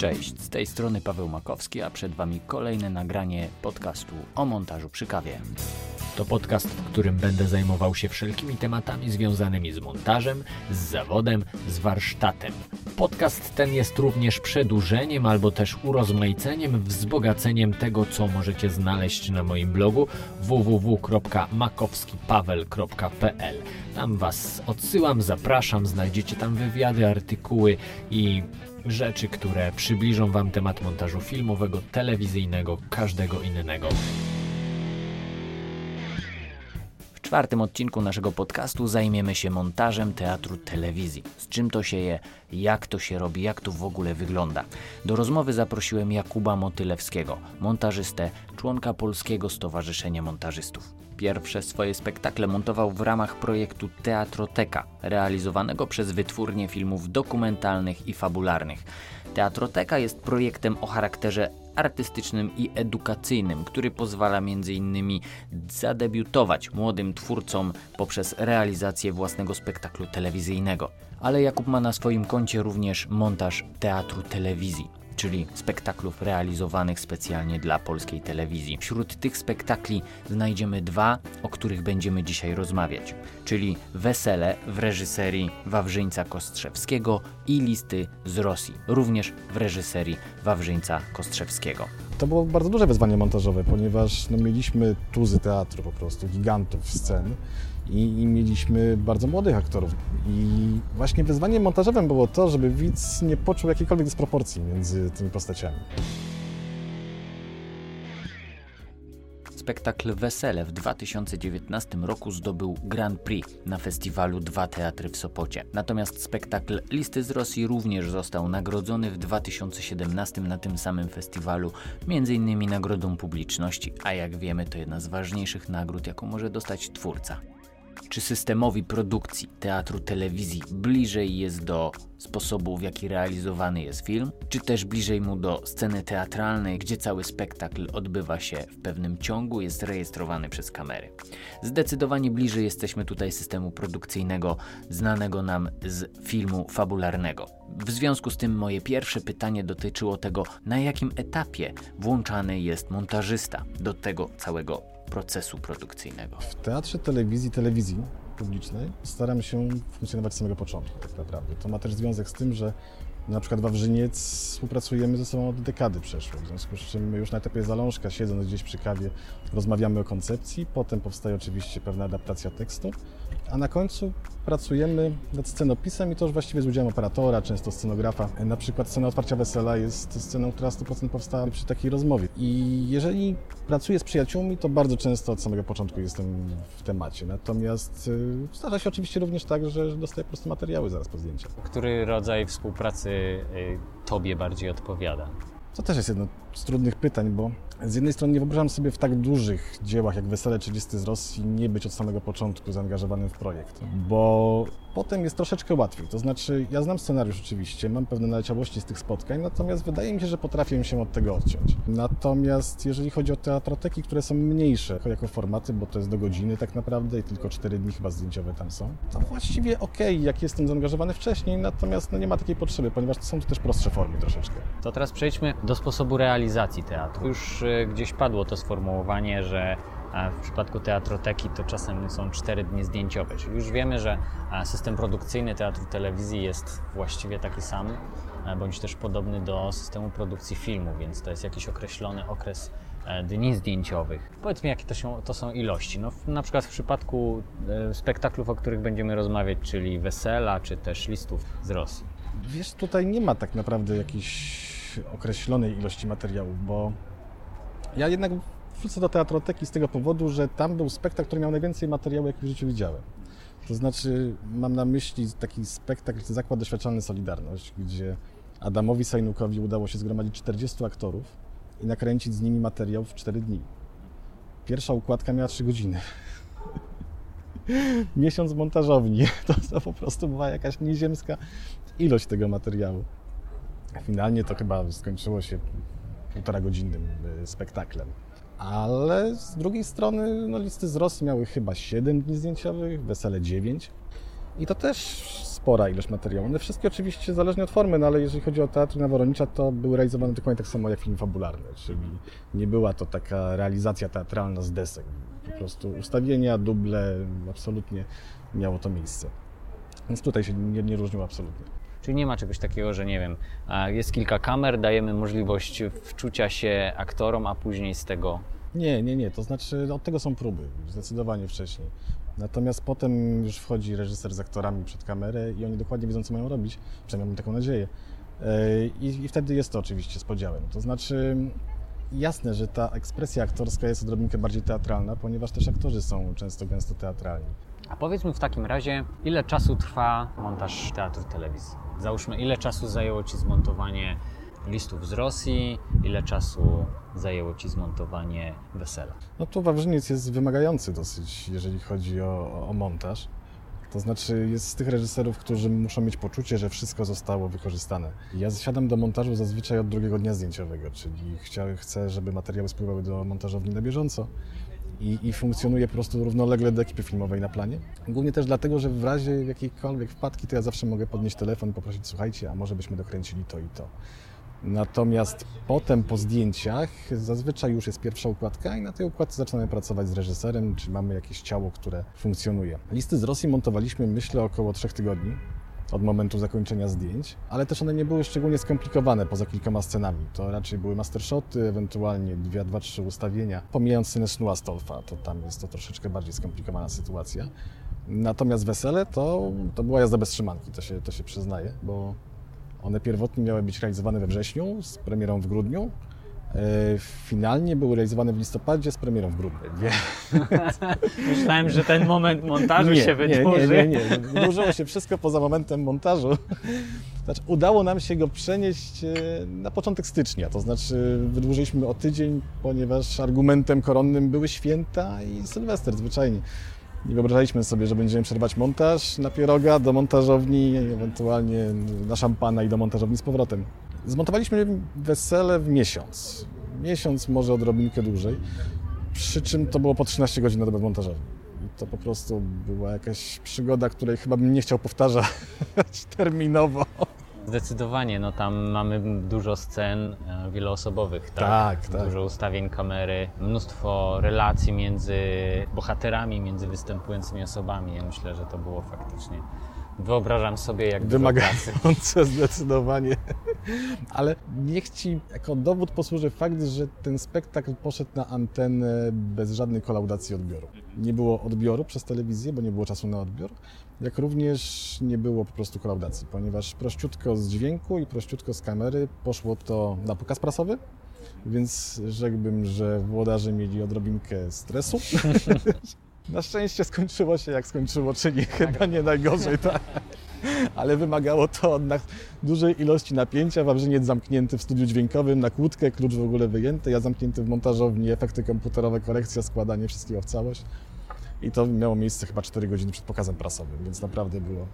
Cześć, z tej strony Paweł Makowski, a przed Wami kolejne nagranie podcastu o montażu przy kawie. To podcast, w którym będę zajmował się wszelkimi tematami związanymi z montażem, z zawodem, z warsztatem. Podcast ten jest również przedłużeniem albo też urozmaiceniem, wzbogaceniem tego, co możecie znaleźć na moim blogu www.makowskipaweł.pl. Tam Was odsyłam, zapraszam, znajdziecie tam wywiady, artykuły i rzeczy, które przybliżą Wam temat montażu filmowego, telewizyjnego, każdego innego. Czwartym odcinku naszego podcastu zajmiemy się montażem teatru telewizji. Z czym to się je, jak to się robi, jak to w ogóle wygląda. Do rozmowy zaprosiłem Jakuba Motylewskiego, montażystę, członka Polskiego Stowarzyszenia Montażystów. Pierwsze swoje spektakle montował w ramach projektu Teatroteka, realizowanego przez wytwórnię filmów dokumentalnych i fabularnych. Teatroteka jest projektem o charakterze artystycznym i edukacyjnym, który pozwala m.in. zadebiutować młodym twórcom poprzez realizację własnego spektaklu telewizyjnego. Ale Jakub ma na swoim koncie również montaż teatru telewizji czyli spektaklów realizowanych specjalnie dla polskiej telewizji. Wśród tych spektakli znajdziemy dwa, o których będziemy dzisiaj rozmawiać, czyli Wesele w reżyserii Wawrzyńca Kostrzewskiego i Listy z Rosji, również w reżyserii Wawrzyńca Kostrzewskiego. To było bardzo duże wyzwanie montażowe, ponieważ no, mieliśmy tuzy teatru po prostu, gigantów scen i, i, mieliśmy bardzo młodych aktorów. I właśnie wyzwaniem montażowym było to, żeby widz nie poczuł jakiejkolwiek dysproporcji między tymi postaciami. Spektakl Wesele w 2019 roku zdobył Grand Prix na festiwalu Dwa Teatry w Sopocie. Natomiast spektakl Listy z Rosji również został nagrodzony w 2017 na tym samym festiwalu, innymi nagrodą publiczności, a jak wiemy to jedna z ważniejszych nagród, jaką może dostać twórca. Czy systemowi produkcji teatru telewizji bliżej jest do sposobu, w jaki realizowany jest film, czy też bliżej mu do sceny teatralnej, gdzie cały spektakl odbywa się w pewnym ciągu, jest rejestrowany przez kamery. Zdecydowanie bliżej jesteśmy tutaj systemu produkcyjnego, znanego nam z filmu fabularnego. W związku z tym moje pierwsze pytanie dotyczyło tego, na jakim etapie włączany jest montażysta do tego całego procesu produkcyjnego. W teatrze telewizji, telewizji publicznej staram się funkcjonować z samego początku tak naprawdę. To ma też związek z tym, że na przykład Wawrzyniec współpracujemy ze sobą od dekady przeszło, w związku z czym już na etapie zalążka, siedząc gdzieś przy kawie, rozmawiamy o koncepcji, potem powstaje oczywiście pewna adaptacja tekstu, a na końcu pracujemy nad scenopisem i to już właściwie z udziałem operatora, często scenografa. Na przykład scena otwarcia wesela jest sceną, która 100% powstała przy takiej rozmowie. I jeżeli pracuję z przyjaciółmi, to bardzo często od samego początku jestem w temacie. Natomiast y, zdarza się oczywiście również tak, że dostaję po prostu materiały zaraz po zdjęciach. Który rodzaj współpracy y, Tobie bardziej odpowiada? To też jest jedno z trudnych pytań, bo z jednej strony nie wyobrażam sobie w tak dużych dziełach jak Wesele 30 z Rosji nie być od samego początku zaangażowanym w projekt, bo potem jest troszeczkę łatwiej. To znaczy, ja znam scenariusz oczywiście, mam pewne naleciałości z tych spotkań, natomiast wydaje mi się, że potrafię się od tego odciąć. Natomiast jeżeli chodzi o teatroteki, które są mniejsze jako formaty, bo to jest do godziny tak naprawdę i tylko 4 dni chyba zdjęciowe tam są, to właściwie okay, jak jestem zaangażowany wcześniej, natomiast no nie ma takiej potrzeby, ponieważ to są to też prostsze formy troszeczkę. To teraz przejdźmy do sposobu realizacji teatru. Już gdzieś padło to sformułowanie, że w przypadku teatroteki to czasem są 4 dni zdjęciowe, czyli już wiemy, że system produkcyjny teatru telewizji jest właściwie taki sam, bądź też podobny do systemu produkcji filmu, więc to jest jakiś określony okres e, dni zdjęciowych. Powiedz mi, jakie to, się, to są ilości. No, na przykład w przypadku e, spektaklów, o których będziemy rozmawiać, czyli Wesela, czy też Listów z Rosji. Wiesz, tutaj nie ma tak naprawdę jakiejś określonej ilości materiałów, bo ja jednak wrócę do teatroteki z tego powodu, że tam był spektakl, który miał najwięcej materiału, jaki w życiu widziałem. To znaczy, mam na myśli taki spektakl Zakład Doświadczalny Solidarność, gdzie Adamowi Sajnukowi udało się zgromadzić 40 aktorów i nakręcić z nimi materiał w 4 dni. Pierwsza układka miała 3 godziny. Miesiąc montażowni. To, to po prostu była jakaś nieziemska ilość tego materiału. Finalnie to chyba skończyło się półtora godzinnym y, spektaklem. Ale z drugiej strony no, listy z Rosji miały chyba 7 dni zdjęciowych, wesele 9. I to też spora ilość materiału. One wszystkie oczywiście zależnie od formy, no ale jeżeli chodzi o teatr na Woronicza, to były realizowane dokładnie tak samo jak film fabularny, czyli nie była to taka realizacja teatralna z desek. Po prostu ustawienia, duble, absolutnie miało to miejsce. Więc tutaj się nie, nie absolutnie. Czyli nie ma czegoś takiego, że nie wiem, jest kilka kamer, dajemy możliwość wczucia się aktorom, a później z tego. Nie, nie, nie. To znaczy od tego są próby, zdecydowanie wcześniej. Natomiast potem już wchodzi reżyser z aktorami przed kamerę i oni dokładnie wiedzą, co mają robić, przynajmniej mam taką nadzieję. E, I, I, wtedy jest to oczywiście z podziałem. To znaczy, jasne, że ta ekspresja aktorska jest odrobinkę bardziej teatralna, ponieważ też aktorzy są często gęsto teatralni. A powiedz mi w takim razie, ile czasu trwa montaż teatru telewizji? Załóżmy, ile czasu zajęło Ci zmontowanie listów z Rosji, ile czasu zajęło Ci zmontowanie wesela? No to Wawrzyniec jest wymagający dosyć, jeżeli chodzi o, o montaż. To znaczy jest z tych reżyserów, którzy muszą mieć poczucie, że wszystko zostało wykorzystane. Ja zasiadam do montażu zazwyczaj od drugiego dnia zdjęciowego, czyli chcę, żeby materiały spływały do montażowni na bieżąco i, i funkcjonuje po prostu równolegle do ekipy filmowej na planie. Głównie też dlatego, że w razie jakiejkolwiek wpadki, to ja zawsze mogę podnieść telefon i poprosić, słuchajcie, a może byśmy dokręcili to i to. Natomiast potem po zdjęciach zazwyczaj już jest pierwsza układka i na tej układce zaczynamy pracować z reżyserem, czy mamy jakieś ciało, które funkcjonuje. Listy z Rosji montowaliśmy, myślę, około trzech tygodni od momentu zakończenia zdjęć, ale też one nie były szczególnie skomplikowane poza kilkoma scenami. To raczej były mastershoty, ewentualnie dwie, dwa, trzy ustawienia. Pomijając scenę snu Astolfa, to tam jest to troszeczkę bardziej skomplikowana sytuacja. Natomiast wesele to, to była jazda bez trzymanki, to się, to się przyznaje, bo one pierwotnie miały być realizowane we wrześniu z premierą w grudniu. E, finalnie były realizowane w listopadzie z premierą w grudniu. Myślałem, że ten moment montażu nie, się wydłuży. Nie, nie, nie, nie. Wydłużyło się wszystko poza momentem montażu. Znaczy, udało nam się go przenieść e, na początek stycznia, to znaczy wydłużyliśmy o tydzień, ponieważ argumentem koronnym były święta i Sylwester zwyczajnie. Nie wyobrażaliśmy sobie, że będziemy przerwać montaż na pieroga do montażowni, ewentualnie na szampana i do montażowni z powrotem. Zmontowaliśmy wesele w miesiąc. Miesiąc, może odrobinkę dłużej. Przy czym to było po 13 godzin na dobę montażowni. I to po prostu była jakaś przygoda, której chyba bym nie chciał powtarzać terminowo. Zdecydowanie, no tam mamy dużo scen e, wieloosobowych, tak? Tak, tak. Dużo ustawień kamery, mnóstwo relacji między bohaterami, między występującymi osobami. Ja myślę, że to było faktycznie Wyobrażam sobie, jak Wymagające zdecydowanie. Ale niech Ci jako dowód posłuży fakt, że ten spektakl poszedł na antenę bez żadnej kolaudacji odbioru. Nie było odbioru przez telewizję, bo nie było czasu na odbiór, jak również nie było po prostu kolaudacji, ponieważ prościutko z dźwięku i prościutko z kamery poszło to na pokaz prasowy, więc rzekłbym, że włodarze mieli odrobinkę stresu. Na szczęście skończyło się jak skończyło, czyli chyba nie najgorzej, tak. Ale wymagało to od dużej ilości napięcia. Wawrzyniec zamknięty w studiu dźwiękowym, na kłódkę, klucz w ogóle wyjęty, ja zamknięty w montażowni, efekty komputerowe, korekcja, składanie wszystkiego w całość. I to miało miejsce chyba 4 godziny przed pokazem prasowym, więc naprawdę było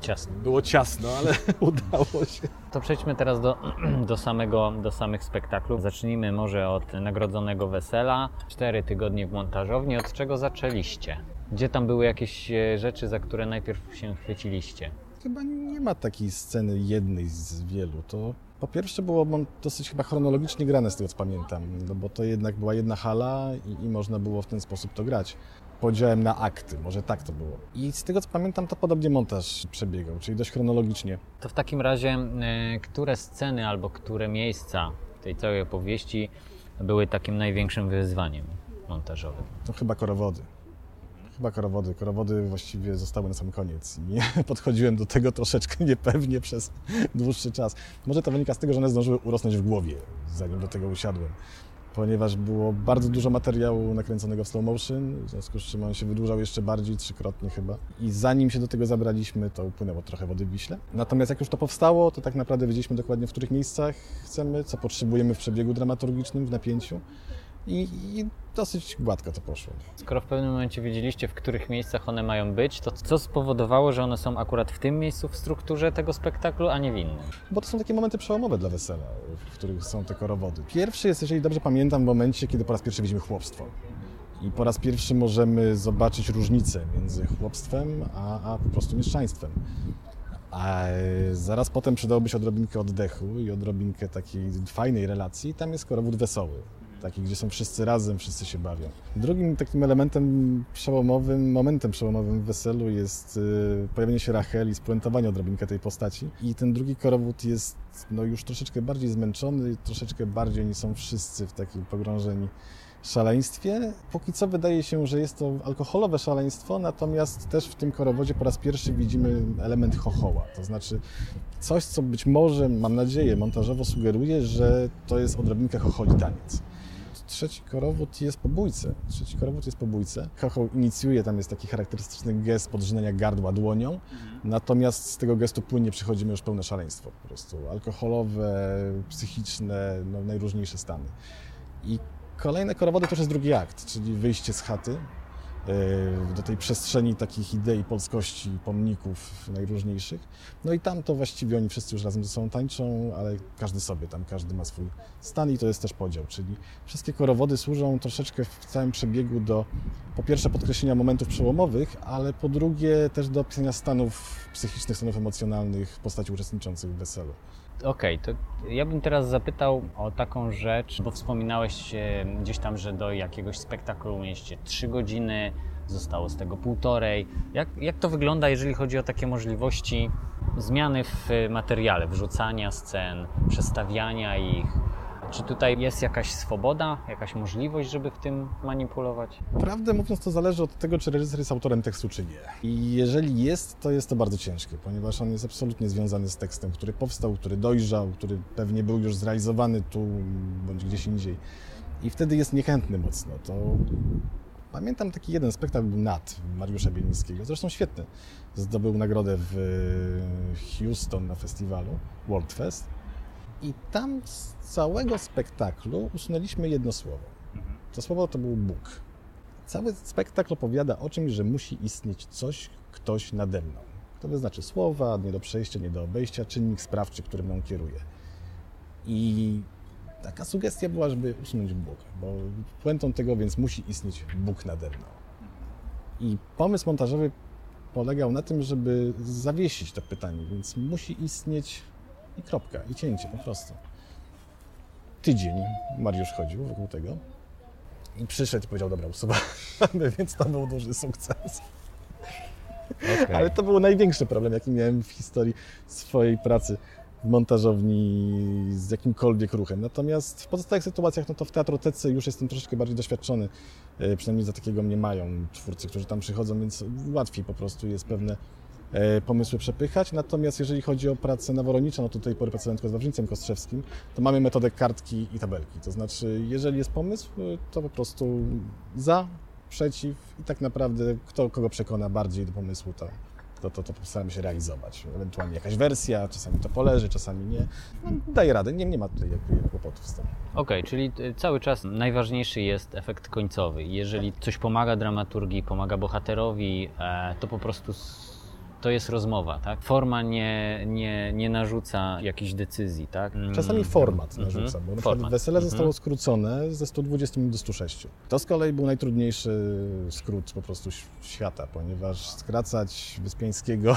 Ciasno. Było ciasno, ale udało się. To przejdźmy teraz do, do, samego, do samych spektaklów. Zacznijmy może od nagrodzonego wesela. Cztery tygodnie w montażowni. Od czego zaczęliście? Gdzie tam były jakieś e, rzeczy, za które najpierw się chwyciliście? Chyba nie ma takiej sceny jednej z wielu. To po pierwsze było dosyć chyba chronologicznie grane z tego co pamiętam, no bo to jednak była jedna hala i, i można było w ten sposób to grać podziałem na akty, może tak to było. I z tego co pamiętam, to podobnie montaż przebiegał, czyli dość chronologicznie. To w takim razie, y, które sceny albo które miejsca tej całej opowieści były takim największym wyzwaniem montażowym? To chyba korowody. Chyba korowody. Korowody właściwie zostały na sam koniec i podchodziłem do tego troszeczkę niepewnie przez dłuższy czas. Może to wynika z tego, że one zdążyły urosnąć w głowie, zanim do tego usiadłem ponieważ było bardzo dużo materiału nakręconego w slow motion, w związku z czym on się wydłużał jeszcze bardziej, trzykrotnie chyba. I zanim się do tego zabraliśmy, to upłynęło trochę wody w Wiśle. Natomiast jak już to powstało, to tak naprawdę wiedzieliśmy dokładnie, w których miejscach chcemy, co potrzebujemy w przebiegu dramaturgicznym, w napięciu i, i, dosyć gładko to poszło. Skoro w pewnym momencie wiedzieliście, w których miejscach one mają być, to co spowodowało, że one są akurat w tym miejscu w strukturze tego spektaklu, a nie w innym? Bo to są takie momenty przełomowe dla wesela, w których są te korowody. Pierwszy jest, jeżeli dobrze pamiętam, w momencie, kiedy po raz pierwszy widzimy chłopstwo. I po raz pierwszy możemy zobaczyć różnicę między chłopstwem a, a po prostu mieszczaństwem. A zaraz potem przydałoby się odrobinkę oddechu i odrobinkę takiej fajnej relacji. Tam jest korowód wesoły, taki, gdzie są wszyscy razem, wszyscy się bawią. Drugim takim elementem przełomowym, momentem przełomowym w weselu jest y, pojawienie się Rachel i spuentowanie odrobinkę tej postaci. I ten drugi korowód jest no, już troszeczkę bardziej zmęczony, troszeczkę bardziej oni są wszyscy w takim pogrążeni szaleństwie. Póki co wydaje się, że jest to alkoholowe szaleństwo, natomiast też w tym korowodzie po raz pierwszy widzimy element chochoła. To znaczy coś, co być może, mam nadzieję, montażowo sugeruje, że to jest odrobinkę chocholi taniec. Trzeci korowód jest po bójce. Trzeci korowód jest po bójce. Chochoł inicjuje, tam jest taki charakterystyczny gest podrzynania gardła dłonią, natomiast z tego gestu płynnie przechodzimy już pełne szaleństwo po prostu. Alkoholowe, psychiczne, no, najróżniejsze stany. I Kolejne korowody to już jest drugi akt, czyli wyjście z chaty do tej przestrzeni takich idei polskości, pomników najróżniejszych. No i tam to właściwie oni wszyscy już razem ze sobą tańczą, ale każdy sobie, tam każdy ma swój stan i to jest też podział, czyli wszystkie korowody służą troszeczkę w całym przebiegu do po pierwsze podkreślenia momentów przełomowych, ale po drugie też do opisania stanów psychicznych, stanów emocjonalnych postaci uczestniczących w weselu. Okej, okay, to ja bym teraz zapytał o taką rzecz, bo wspominałeś gdzieś tam, że do jakiegoś spektaklu mieście 3 godziny, zostało z tego półtorej. Jak, jak to wygląda, jeżeli chodzi o takie możliwości zmiany w materiale, wrzucania scen, przestawiania ich? Czy tutaj jest jakaś swoboda, jakaś możliwość, żeby w tym manipulować? Prawdę mówiąc, to zależy od tego, czy reżyser jest autorem tekstu, czy nie. I jeżeli jest, to jest to bardzo ciężkie, ponieważ on jest absolutnie związany z tekstem, który powstał, który dojrzał, który pewnie był już zrealizowany tu bądź gdzieś indziej. I wtedy jest niechętny mocno. To Pamiętam taki jeden spektakl Nat Mariusza Bielińskiego, zresztą świetny. Zdobył nagrodę w Houston na festiwalu World Fest. I tam z całego spektaklu usunęliśmy jedno słowo. To słowo to był Bóg. Cały spektakl opowiada o czymś, że musi istnieć coś, ktoś nade mną. To wyznaczy słowa, nie do przejścia, nie do obejścia, czynnik sprawczy, który mną kieruje. I taka sugestia była, żeby usunąć Bóg, bo puentą tego więc musi istnieć Bóg nade mną. I pomysł montażowy polegał na tym, żeby zawiesić to pytanie, więc musi istnieć i kropka, i cięcie po prostu. Tydzień Mariusz chodził wokół tego i przyszedł i powiedział, dobra, usuwamy, więc to był duży sukces. Okay. Ale to był największy problem, jaki miałem w historii swojej pracy w montażowni z jakimkolwiek ruchem. Natomiast w pozostałych sytuacjach, no to w teatrotece już jestem troszeczkę bardziej doświadczony, e, przynajmniej za takiego mnie mają twórcy, którzy tam przychodzą, więc łatwiej po prostu jest pewne pomysły przepychać. Natomiast jeżeli chodzi o pracę naworonicza, no to tutaj pory pracowałem tylko z Wawrzyńcem Kostrzewskim, to mamy metodę kartki i tabelki. To znaczy, jeżeli jest pomysł, to po prostu za, przeciw i tak naprawdę kto kogo przekona bardziej do pomysłu, to, to, to, to postaramy się realizować. Ewentualnie jakaś wersja, czasami to poleży, czasami nie. No, daje radę, nie, nie ma tutaj jakby kłopotów z tym. Okej, okay, czyli y, cały czas najważniejszy jest efekt końcowy. Jeżeli coś pomaga dramaturgii, pomaga bohaterowi, e, to po prostu to jest rozmowa, tak? Forma nie, nie, nie narzuca jakichś decyzji, tak? Mm. Czasami format mhm. narzuca, bo na format. wesele zostało mhm. skrócone ze 120 minut do 106. To z kolei był najtrudniejszy skrót po prostu świata, ponieważ skracać Wyspiańskiego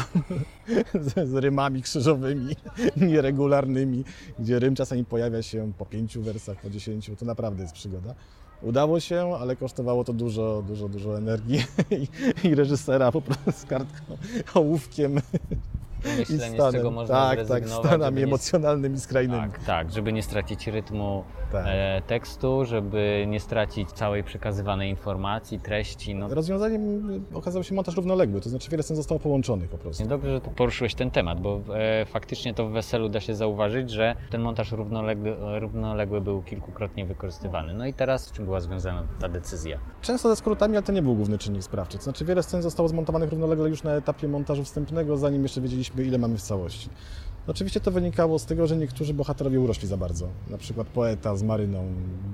z, z rymami krzyżowymi, nieregularnymi, gdzie rym czasami pojawia się po pięciu wersach, po dziesięciu, to naprawdę jest przygoda. Udało się, ale kosztowało to dużo, dużo, dużo energii i, i reżysera po prostu z kartką, ołówkiem myślenie, z czego można tak, Tak, stanami nie... emocjonalnymi skrajnymi. Tak, tak, żeby nie stracić rytmu tak. e, tekstu, żeby nie stracić całej przekazywanej informacji, treści. No. Rozwiązaniem okazał się montaż równoległy, to znaczy wiele scen zostało połączonych po prostu. Dobrze, że poruszyłeś ten temat, bo e, faktycznie to w Weselu da się zauważyć, że ten montaż równoległy, równoległy był kilkukrotnie wykorzystywany. No i teraz z czym była związana ta decyzja? Często ze skrótami, ale to nie był główny czynnik sprawczy. To znaczy wiele scen zostało zmontowanych równolegle już na etapie montażu wstępnego, zanim jeszcze wiedzieliśmy ile mamy w całości. Oczywiście to wynikało z tego, że niektórzy bohaterowie urośli za bardzo. Na przykład poeta z Maryną.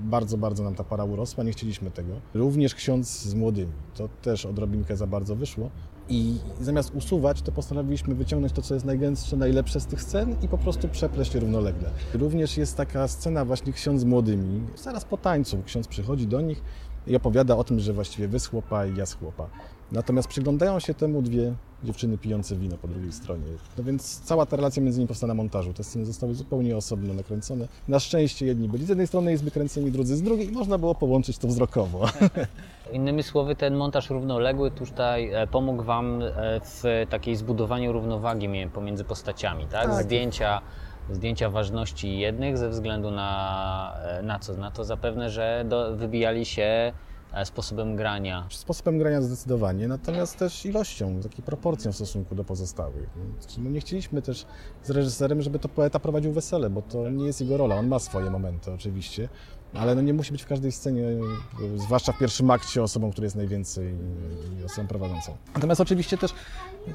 Bardzo, bardzo nam ta para urosła, nie chcieliśmy tego. Również ksiądz z młodymi. To też odrobinkę za bardzo wyszło. I zamiast usuwać, to postanowiliśmy wyciągnąć to, co jest najgęstsze, najlepsze z tych scen i po prostu przepleść równolegle. Również jest taka scena właśnie ksiądz z młodymi. Zaraz po tańcu ksiądz przychodzi do nich i opowiada o tym, że właściwie wy z chłopa i ja z chłopa. Natomiast przyglądają się temu dwie dziewczyny pijące wino po drugiej stronie. No więc cała ta relacja między nimi powstała na montażu. Te sceny zostały zupełnie osobno nakręcone. Na szczęście jedni byli z jednej strony jest wykręceni, drudzy z drugiej i można było połączyć to wzrokowo. Innymi słowy, ten montaż równoległy tutaj e, pomógł Wam e, w takiej zbudowaniu równowagi pomiędzy postaciami, tak? Tak. Zdjęcia, zdjęcia ważności jednych ze względu na, e, na co? Na to zapewne, że do, wybijali się sposobem grania. Sposobem grania zdecydowanie, natomiast też ilością, takiej proporcją w stosunku do pozostałych. No nie chcieliśmy też z reżyserem, żeby to poeta prowadził wesele, bo to nie jest jego rola. On ma swoje momenty oczywiście, ale no nie musi być w każdej scenie, zwłaszcza w pierwszym akcie, osobą, która jest najwięcej osobą prowadzącą. Natomiast oczywiście też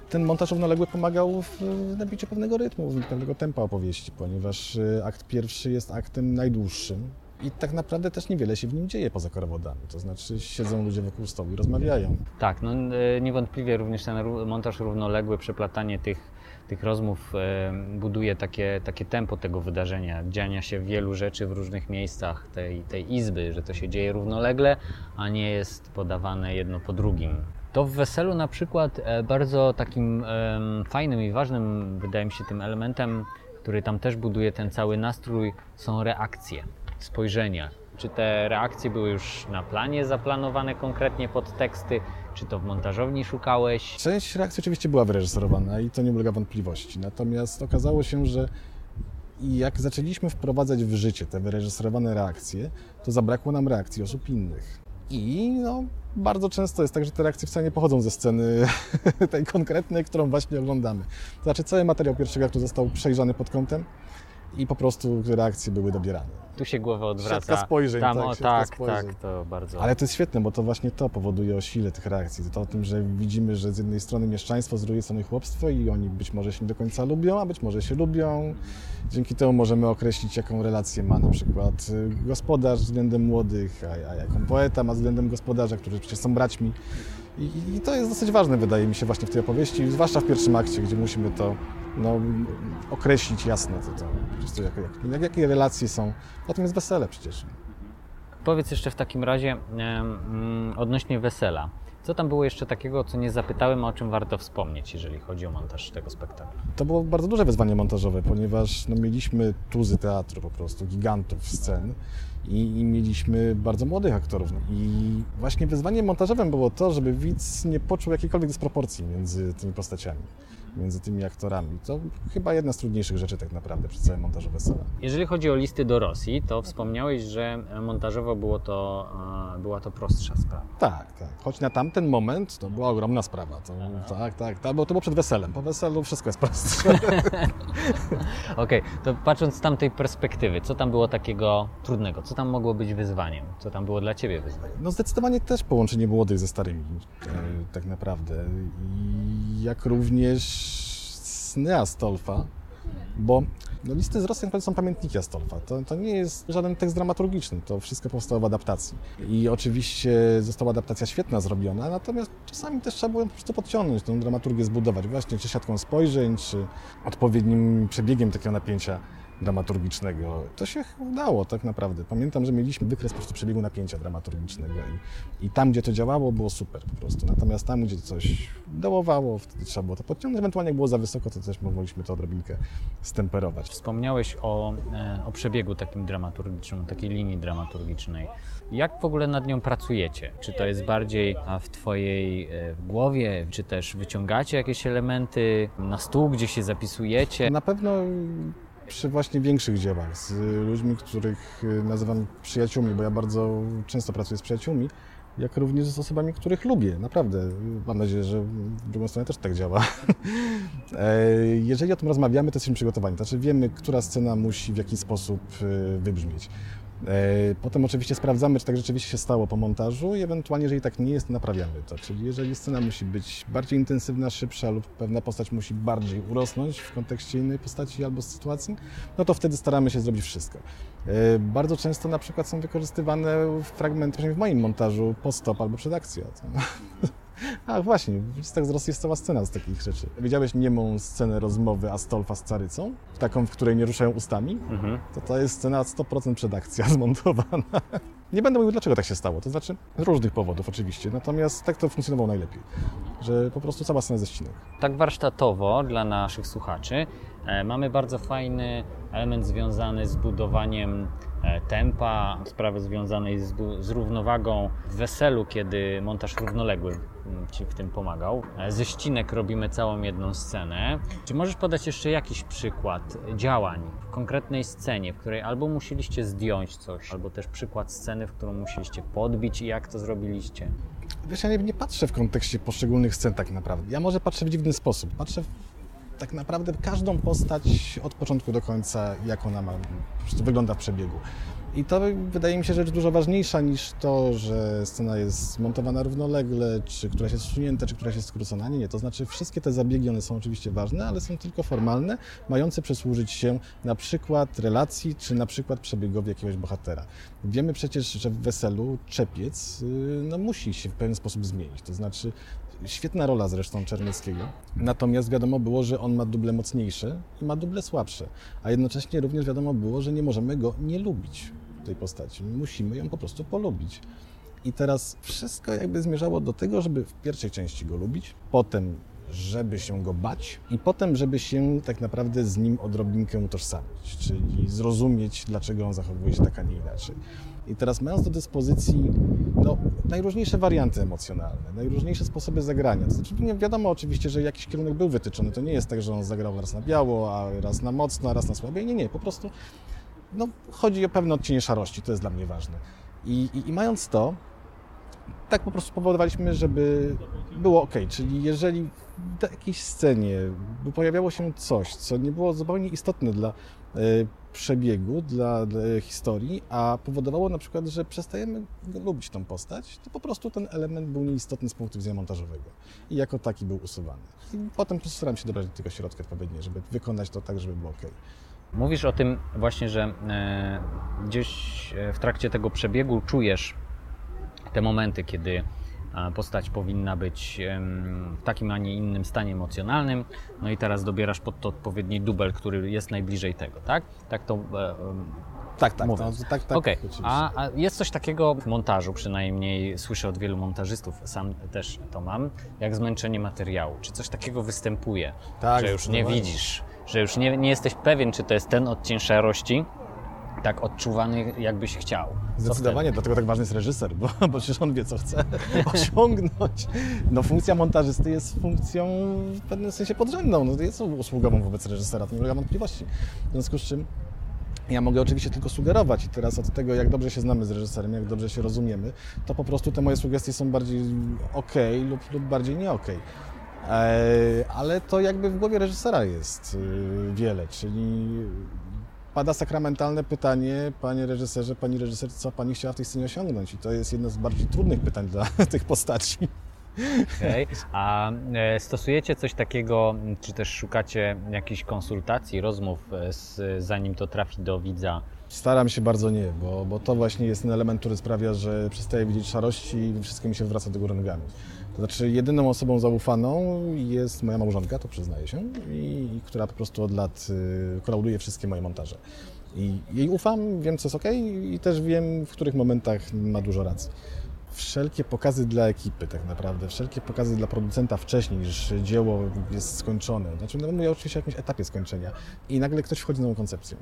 ten montaż równoległy pomagał w nabiciu pewnego rytmu, pewnego tempa opowieści, ponieważ y, akt pierwszy jest aktem najdłuższym, i tak naprawdę też niewiele się w nim dzieje poza korowodami. To znaczy siedzą ludzie wokół stołu i rozmawiają. Tak, no e, niewątpliwie również ten montaż równoległy, przeplatanie tych, tych rozmów e, buduje takie, takie tempo tego wydarzenia, dziania się wielu rzeczy w różnych miejscach tej, tej izby, że to się dzieje równolegle, a nie jest podawane jedno po drugim. To w weselu na przykład e, bardzo takim fajnym i ważnym, wydaje mi się, tym elementem, który tam też buduje ten cały nastrój, są reakcje, spojrzenia. Czy te reakcje były już na planie zaplanowane konkretnie pod teksty, czy to w montażowni szukałeś? Część reakcji oczywiście była wyreżyserowana i to nie ulega wątpliwości. Natomiast okazało się, że jak zaczęliśmy wprowadzać w życie te wyreżyserowane reakcje, to zabrakło nam reakcji osób innych. I no, bardzo często jest tak, że te reakcje wcale nie pochodzą ze sceny tej konkretnej, którą właśnie oglądamy. To znaczy cały materiał pierwszego aktu został przejrzany pod kątem i po prostu reakcje były dobierane. Tu się głowa odwraca. Siatka spojrzeń, Tam, tak, o, siatka tak, spojrzeń. tak, to bardzo. Ale to jest świetne, bo to właśnie to powoduje o sile tych reakcji. To o tym, że widzimy, że z jednej strony mieszczaństwo, z drugiej strony chłopstwo i oni być może się nie do końca lubią, a być może się lubią. Dzięki temu możemy określić, jaką relację ma na przykład y, gospodarz względem młodych, a, a jaką poeta ma względem gospodarza, którzy przecież są braćmi. I, I to jest dosyć ważne, wydaje mi się, właśnie w tej opowieści, zwłaszcza w pierwszym akcie, gdzie musimy to no, określić jasno, to, to, po prostu jak, jak, jak, jakie relacje są. O tym jest wesele przecież. Powiedz jeszcze w takim razie mm, odnośnie wesela. Co tam było jeszcze takiego, co nie zapytałem, a o czym warto wspomnieć, jeżeli chodzi o montaż tego spektaklu? To było bardzo duże wyzwanie montażowe, ponieważ no, mieliśmy tuzy teatru po prostu, gigantów scen i, mieliśmy bardzo młodych aktorów. I właśnie wyzwaniem montażowym było to, żeby widz nie poczuł jakiejkolwiek dysproporcji między tymi postaciami, między tymi aktorami. To chyba jedna z trudniejszych rzeczy tak naprawdę przy całym montażu wesela. Jeżeli chodzi o listy do Rosji, to wspomniałeś, że montażowo było to, była to prostsza sprawa. Tak, tak. Choć na tamten moment to była ogromna sprawa. To, tak, tak, tak, bo to było przed weselem. Po weselu wszystko jest prostsze. Okej, to patrząc z tamtej perspektywy, co tam było takiego trudnego? Co tam mogło być wyzwaniem? Co tam było dla Ciebie wyzwaniem? No zdecydowanie też połączenie młodych ze starymi, e, tak naprawdę. I jak również sny Astolfa, bo no, listy z Rosjan są pamiętniki Astolfa. To, to nie jest żaden tekst dramaturgiczny, to wszystko powstało w adaptacji. I oczywiście została adaptacja świetna zrobiona, natomiast czasami też trzeba było po prostu podciągnąć, tę dramaturgię zbudować, właśnie czy siatką spojrzeń, czy odpowiednim przebiegiem takiego napięcia dramaturgicznego. To się udało tak naprawdę. Pamiętam, że mieliśmy wykres po prostu przebiegu napięcia dramaturgicznego i, i tam, gdzie to działało, było super po prostu. Natomiast tam, gdzie coś dołowało, wtedy trzeba było to podciągnąć. Ewentualnie jak było za wysoko, to też mogliśmy to odrobinkę stemperować. Wspomniałeś o, e, o przebiegu takim dramaturgicznym, takiej linii dramaturgicznej. Jak w ogóle nad nią pracujecie? Czy to jest bardziej w Twojej e, głowie, czy też wyciągacie jakieś elementy na stół, gdzie się zapisujecie? Na pewno przy właśnie większych dziełach, z ludźmi, których y, nazywam przyjaciółmi, bo ja bardzo często pracuję z przyjaciółmi, jak również z osobami, których lubię, naprawdę. Mam nadzieję, że w drugą stronę też tak działa. E, Jeżeli o tym rozmawiamy, to jesteśmy przygotowani, znaczy wiemy, która scena musi w jaki sposób y, wybrzmieć. E, Potem oczywiście sprawdzamy, czy tak rzeczywiście się stało po montażu i ewentualnie, jeżeli tak nie jest, naprawiamy to. Czyli jeżeli scena musi być bardziej intensywna, szybsza lub pewna postać musi bardziej urosnąć w kontekście innej postaci albo sytuacji, no to wtedy staramy się zrobić wszystko. E, Bardzo często na przykład są wykorzystywane fragmenty, w moim montażu, post-stop albo przed akcją. A właśnie, Listach z Rosji jest cała scena z takich rzeczy. Widziałeś niemą scenę rozmowy Astolfa z Carycą? Taką, w której nie ruszają ustami? Mhm. To to jest scena 100% przedakcja zmontowana. Nie będę mówił, dlaczego tak się stało. To znaczy, z różnych powodów oczywiście. Natomiast tak to funkcjonowało najlepiej. Że po prostu cała scena ze ścinek. Tak warsztatowo dla naszych słuchaczy e, mamy bardzo fajny element związany z budowaniem e, tempa, sprawy związanej z, z równowagą w weselu, kiedy montaż równoległy Ci w tym pomagał. E, Ze ścinek robimy całą jedną scenę. Czy możesz podać jeszcze jakiś przykład działań w konkretnej scenie, w której albo musieliście zdjąć coś, albo też przykład sceny, w którą musieliście podbić i jak to zrobiliście? Wiesz, ja nie, nie patrzę w kontekście poszczególnych scen tak naprawdę. Ja może patrzę w dziwny sposób. Patrzę w, tak naprawdę każdą postać od początku do końca, jak ona ma, po prostu wygląda w przebiegu. I to wydaje mi się rzecz dużo ważniejsza niż to, że scena jest montowana równolegle, czy któraś jest usunięta, czy któraś jest skrócona. Nie, nie. To znaczy wszystkie te zabiegi, one są oczywiście ważne, ale są tylko formalne, mające przysłużyć się na przykład relacji, czy na przykład przebiegowi jakiegoś bohatera. Wiemy przecież, że w weselu czepiec yy, no, musi się w pewien sposób zmienić. To znaczy Świetna rola zresztą Czernieckiego. Natomiast wiadomo było, że on ma duble mocniejsze i ma duble słabsze. A jednocześnie również wiadomo było, że nie możemy go nie lubić, tej postaci. Musimy ją po prostu polubić. I teraz wszystko jakby zmierzało do tego, żeby w pierwszej części go lubić, potem żeby się go bać i potem, żeby się tak naprawdę z nim odrobinkę utożsamić, czyli zrozumieć, dlaczego on zachowuje się tak, a nie inaczej. I teraz mając do dyspozycji no, najróżniejsze warianty emocjonalne, najróżniejsze sposoby zagrania. To znaczy, wiadomo oczywiście, że jakiś kierunek był wytyczony. To nie jest tak, że on zagrał raz na biało, a raz na mocno, a raz na słabiej. Nie, nie, po prostu no, chodzi o pewne odcienie szarości, to jest dla mnie ważne. I, i, i mając to, tak po prostu powodowaliśmy, żeby było ok. Czyli jeżeli w jakiejś scenie pojawiało się coś, co nie było zupełnie istotne dla e, przebiegu, dla, dla historii, a powodowało na przykład, że przestajemy lubić tą postać, to po prostu ten element był nieistotny z punktu widzenia montażowego i jako taki był usuwany. I potem po prostu staram się dobrać do tego środka odpowiednie, żeby wykonać to tak, żeby było ok. Mówisz o tym właśnie, że e, gdzieś e, w trakcie tego przebiegu czujesz te momenty, kiedy postać powinna być w takim, a nie innym stanie emocjonalnym, no i teraz dobierasz pod to odpowiedni dubel, który jest najbliżej tego, tak? Tak to e, Tak, tak, Mówiąc. no, tak, tak. Oczywiście. a, a jest coś takiego w montażu, przynajmniej słyszę od wielu montażystów, sam też to mam, jak zmęczenie materiału. Czy coś takiego występuje, Tak, że już nie widzisz, że już nie, nie jesteś pewien, czy to jest ten odcień szarości, tak odczuwany, jakbyś chciał. Zdecydowanie, dlatego tak ważny jest reżyser, bo, bo przecież on wie, co chce osiągnąć. No funkcja montażysty jest funkcją w pewnym sensie podrzędną, no, jest usługową wobec reżysera, to nie ulega wątpliwości. W związku z czym ja mogę oczywiście tylko sugerować i teraz od tego, jak dobrze się znamy z reżyserem, jak dobrze się rozumiemy, to po prostu te moje sugestie są bardziej ok lub, lub bardziej nie ok. Ale to jakby w głowie reżysera jest y, wiele, czyli pada sakramentalne pytanie, panie reżyserze, pani reżyser, co pani chciała w tej scenie osiągnąć? I to jest jedno z bardziej trudnych pytań dla tych postaci. Okej. A e, stosujecie coś takiego, czy też szukacie jakichś konsultacji, rozmów, e, z, zanim to trafi do widza? Staram się bardzo nie, bo, bo to właśnie jest ten element, który sprawia, że przestaję widzieć szarości i wszystko mi się wraca do góry nogami. To znaczy jedyną osobą zaufaną jest moja małżonka, to przyznaję się, i, i która po prostu od lat y, wszystkie moje montaże. I jej ufam, wiem co jest ok i też wiem, w których momentach ma dużo racji. Wszelkie pokazy dla ekipy tak naprawdę, wszelkie pokazy dla producenta wcześniej, niż dzieło jest skończone. Znaczy, no mówię oczywiście o jakimś etapie skończenia i nagle ktoś wchodzi z nową koncepcją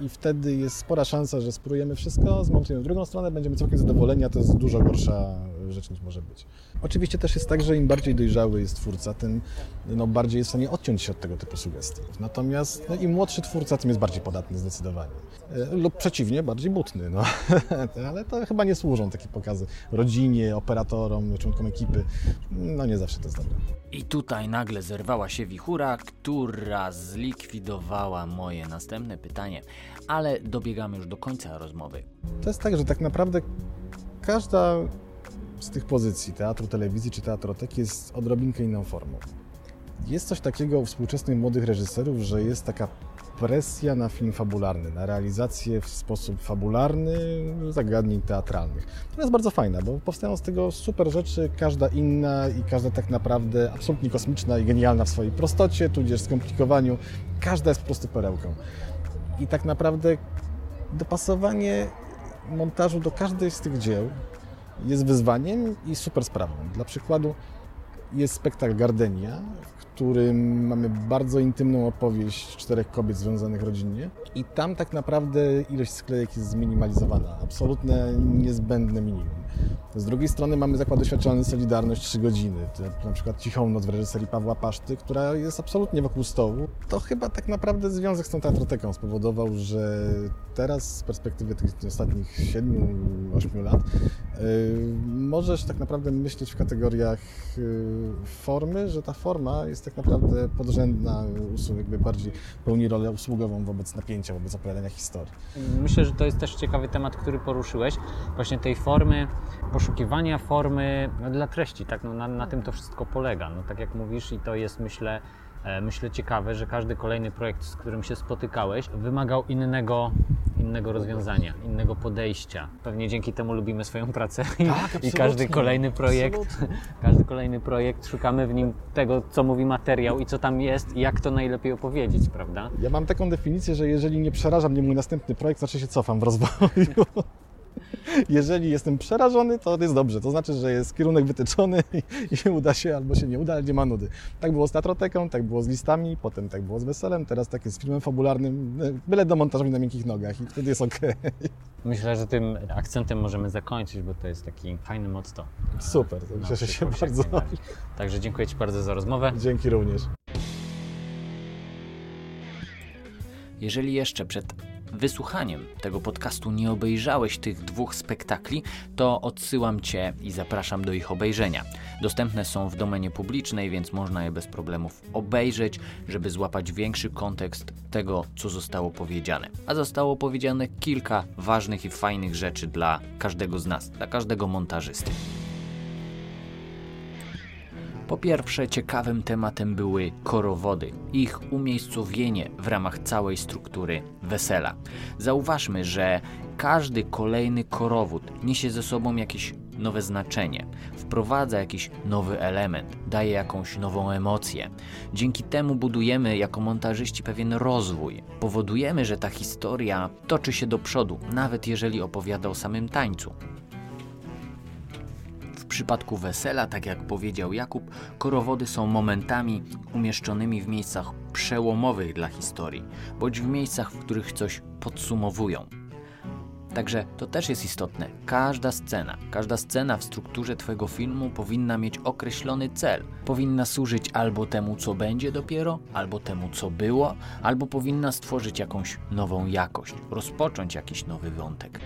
i wtedy jest spora szansa, że spróbujemy wszystko, zmontujemy w drugą stronę, będziemy całkiem zadowoleni, a to jest dużo gorsza rzecz może być. Oczywiście też jest tak, że im bardziej dojrzały jest twórca, tym no, bardziej jest w stanie odciąć się od tego typu sugestii. Natomiast no, im młodszy twórca, tym jest bardziej podatny zdecydowanie. E, Lub przeciwnie, bardziej butny. No. Ale to chyba nie służą takie pokazy rodzinie, operatorom, członkom ekipy. No nie zawsze to jest dobre. I tutaj nagle zerwała się wichura, która zlikwidowała moje następne pytanie. Ale dobiegamy już do końca rozmowy. To jest tak, że tak naprawdę każda z tych pozycji, teatru, telewizji czy teatroteki jest odrobinkę inną formą. Jest coś takiego u współczesnych młodych reżyserów, że jest taka presja na film fabularny, na realizację w sposób fabularny zagadnień teatralnych. To jest bardzo fajne, bo powstają z tego super rzeczy, każda inna i każda tak naprawdę absolutnie kosmiczna i genialna w swojej prostocie, tudzież skomplikowaniu. Każda jest po prostu perełką. I tak naprawdę dopasowanie montażu do każdej z tych dzieł jest wyzwaniem i super sprawą. Dla przykładu jest spektakl Gardenia, w którym mamy bardzo intymną opowieść czterech kobiet związanych rodzinnie i tam tak naprawdę ilość sklejek jest zminimalizowana. Absolutne niezbędne minimum. Z drugiej strony mamy zakład doświadczalny Solidarność 3 godziny, na przykład Cichą Noc w reżyserii Pawła Paszty, która jest absolutnie wokół stołu. To chyba tak naprawdę związek z tą teatroteką spowodował, że teraz z perspektywy tych ostatnich 7-8 lat yy, możesz tak naprawdę myśleć w kategoriach yy, formy, że ta forma jest tak naprawdę podrzędna, jakby bardziej pełni rolę usługową wobec napięcia, wobec opowiadania historii. Myślę, że to jest też ciekawy temat, który poruszyłeś, właśnie tej formy, poszukiwania formy no, dla treści, tak, no, na, na tym to wszystko polega. No, tak jak mówisz i to jest myślę E, myślę ciekawe, że każdy kolejny projekt, z którym się spotykałeś, wymagał innego, innego rozwiązania, innego podejścia. Pewnie dzięki temu lubimy swoją pracę tak, i każdy kolejny projekt, absolutnie. każdy kolejny projekt szukamy w nim tego, co mówi materiał i co tam jest i jak to najlepiej opowiedzieć, prawda? Ja mam taką definicję, że jeżeli nie przeraża mnie mój następny projekt, znaczy się cofam w rozwoju. Jeżeli jestem przerażony, to jest dobrze. To znaczy, że jest kierunek wytyczony i się uda się albo się nie uda, ale nie ma nudy. Tak było z teatroteką, tak było z listami, potem tak było z weselem, teraz tak jest z filmem fabularnym, byle do montażu na miękkich nogach i wtedy jest ok. Myślę, że tym akcentem możemy zakończyć, bo to jest taki fajny motto. Super, to cieszę się bardzo. Także dziękuję Ci bardzo za rozmowę. Dzięki również. Jeżeli jeszcze przed wysłuchaniem tego podcastu nie obejrzałeś tych dwóch spektakli, to odsyłam Cię i zapraszam do ich obejrzenia. Dostępne są w domenie publicznej, więc można je bez problemów obejrzeć, żeby złapać większy kontekst tego, co zostało powiedziane. A zostało powiedziane kilka ważnych i fajnych rzeczy dla każdego z nas, dla każdego montażysty. Po pierwsze, ciekawym tematem były korowody, ich umiejscowienie w ramach całej struktury wesela. Zauważmy, że każdy kolejny korowód niesie ze sobą jakieś nowe znaczenie, wprowadza jakiś nowy element, daje jakąś nową emocję. Dzięki temu budujemy jako montażyści pewien rozwój. Powodujemy, że ta historia toczy się do przodu, nawet jeżeli opowiada o samym tańcu. Przypadku wesela, tak jak powiedział Jakub, korowody są momentami umieszczonymi w miejscach przełomowych dla historii, bądź w miejscach, w których coś podsumowują. Także to też jest istotne. Każda scena, każda scena w strukturze Twojego filmu powinna mieć określony cel. Powinna służyć albo temu, co będzie dopiero, albo temu, co było, albo powinna stworzyć jakąś nową jakość, rozpocząć jakiś nowy wątek.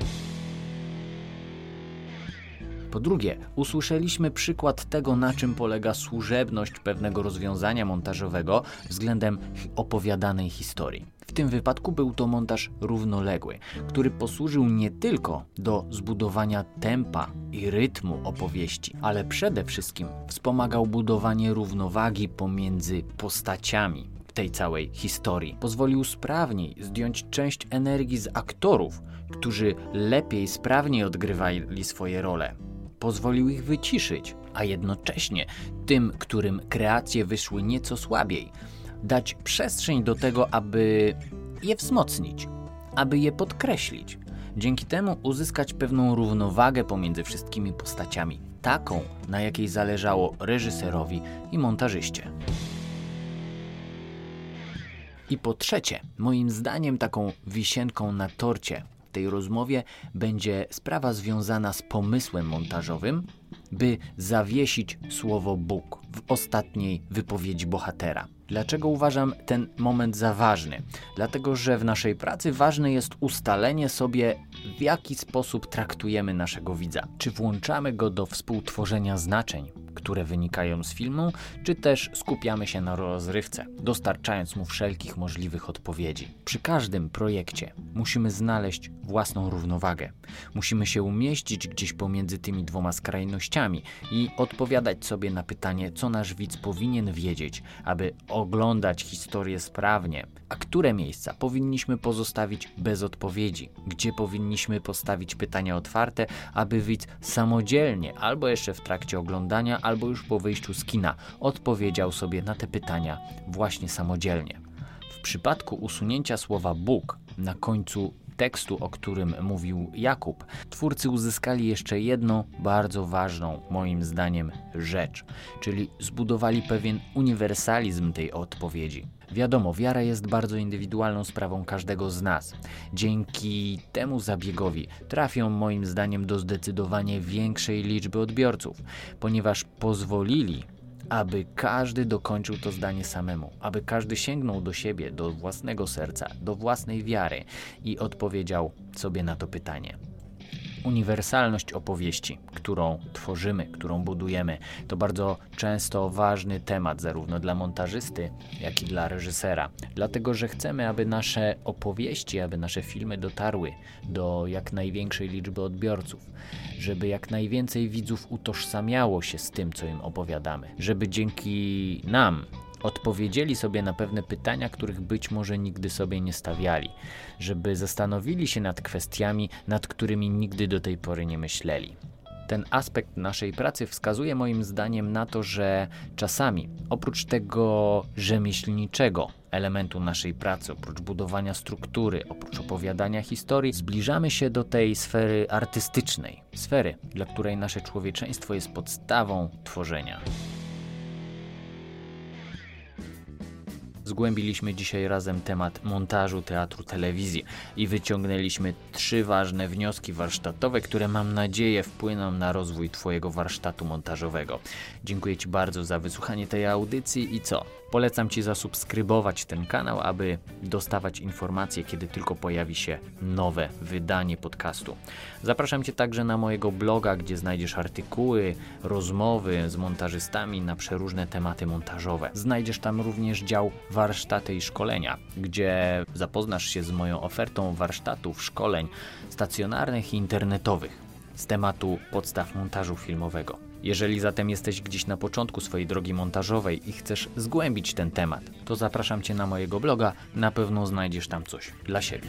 Po drugie, usłyszeliśmy przykład tego, na czym polega służebność pewnego rozwiązania montażowego względem opowiadanej historii. W tym wypadku był to montaż równoległy, który posłużył nie tylko do zbudowania tempa i rytmu opowieści, ale przede wszystkim wspomagał budowanie równowagi pomiędzy postaciami tej całej historii. Pozwolił sprawniej zdjąć część energii z aktorów, którzy lepiej, sprawniej odgrywali swoje role pozwolił ich wyciszyć, a jednocześnie tym, którym kreacje wyszły nieco słabiej, dać przestrzeń do tego, aby je wzmocnić, aby je podkreślić. Dzięki temu uzyskać pewną równowagę pomiędzy wszystkimi postaciami, taką, na jakiej zależało reżyserowi i montażyście. I po trzecie, moim zdaniem taką wisienką na torcie tej rozmowie będzie sprawa związana z pomysłem montażowym, by zawiesić słowo Bóg w ostatniej wypowiedzi bohatera. Dlaczego uważam ten moment za ważny? Dlatego, że w naszej pracy ważne jest ustalenie sobie, w jaki sposób traktujemy naszego widza. Czy włączamy go do współtworzenia znaczeń, które wynikają z filmu, czy też skupiamy się na rozrywce, dostarczając mu wszelkich możliwych odpowiedzi. Przy każdym projekcie musimy znaleźć własną równowagę. Musimy się umieścić gdzieś pomiędzy tymi dwoma skrajnościami i odpowiadać sobie na pytanie, co nasz widz powinien wiedzieć, aby oglądać historię sprawnie, a które miejsca powinniśmy pozostawić bez odpowiedzi, gdzie powinniśmy postawić pytania otwarte, aby widz samodzielnie, albo jeszcze w trakcie oglądania, albo już po wyjściu z kina, odpowiedział sobie na te pytania właśnie samodzielnie. W przypadku usunięcia słowa Bóg na końcu tekstu, o którym mówił Jakub, twórcy uzyskali jeszcze jedną bardzo ważną, moim zdaniem, rzecz, czyli zbudowali pewien uniwersalizm tej odpowiedzi. Wiadomo, wiara jest bardzo indywidualną sprawą każdego z nas. Dzięki temu zabiegowi trafią moim zdaniem do zdecydowanie większej liczby odbiorców, ponieważ pozwolili aby każdy dokończył to zdanie samemu, aby każdy sięgnął do siebie, do własnego serca, do własnej wiary i odpowiedział sobie na to pytanie. Uniwersalność opowieści, którą tworzymy, którą budujemy, to bardzo często ważny temat zarówno dla montażysty, jak i dla reżysera. Dlatego, że chcemy, aby nasze opowieści, aby nasze filmy dotarły do jak największej liczby odbiorców, żeby jak najwięcej widzów utożsamiało się z tym, co im opowiadamy, żeby dzięki nam odpowiedzieli sobie na pewne pytania, których być może nigdy sobie nie stawiali, żeby zastanowili się nad kwestiami, nad którymi nigdy do tej pory nie myśleli. Ten aspekt naszej pracy wskazuje moim zdaniem na to, że czasami oprócz tego rzemieślniczego elementu naszej pracy, oprócz budowania struktury, oprócz opowiadania historii, zbliżamy się do tej sfery artystycznej, sfery, dla której nasze człowieczeństwo jest podstawą tworzenia. Zgłębiliśmy dzisiaj razem temat montażu teatru telewizji i wyciągnęliśmy trzy ważne wnioski warsztatowe, które mam nadzieję wpłyną na rozwój Twojego warsztatu montażowego. Dziękuję Ci bardzo za wysłuchanie tej audycji i co? Polecam Ci zasubskrybować ten kanał, aby dostawać informacje, kiedy tylko pojawi się nowe wydanie podcastu. Zapraszam Cię także na mojego bloga, gdzie znajdziesz artykuły, rozmowy z montażystami na przeróżne tematy montażowe. Znajdziesz tam również dział warsztaty i szkolenia, gdzie zapoznasz się z moją ofertą warsztatów, szkoleń stacjonarnych i internetowych z tematu podstaw montażu filmowego. Jeżeli zatem jesteś gdzieś na początku swojej drogi montażowej i chcesz zgłębić ten temat, to zapraszam Cię na mojego bloga, na pewno znajdziesz tam coś dla siebie.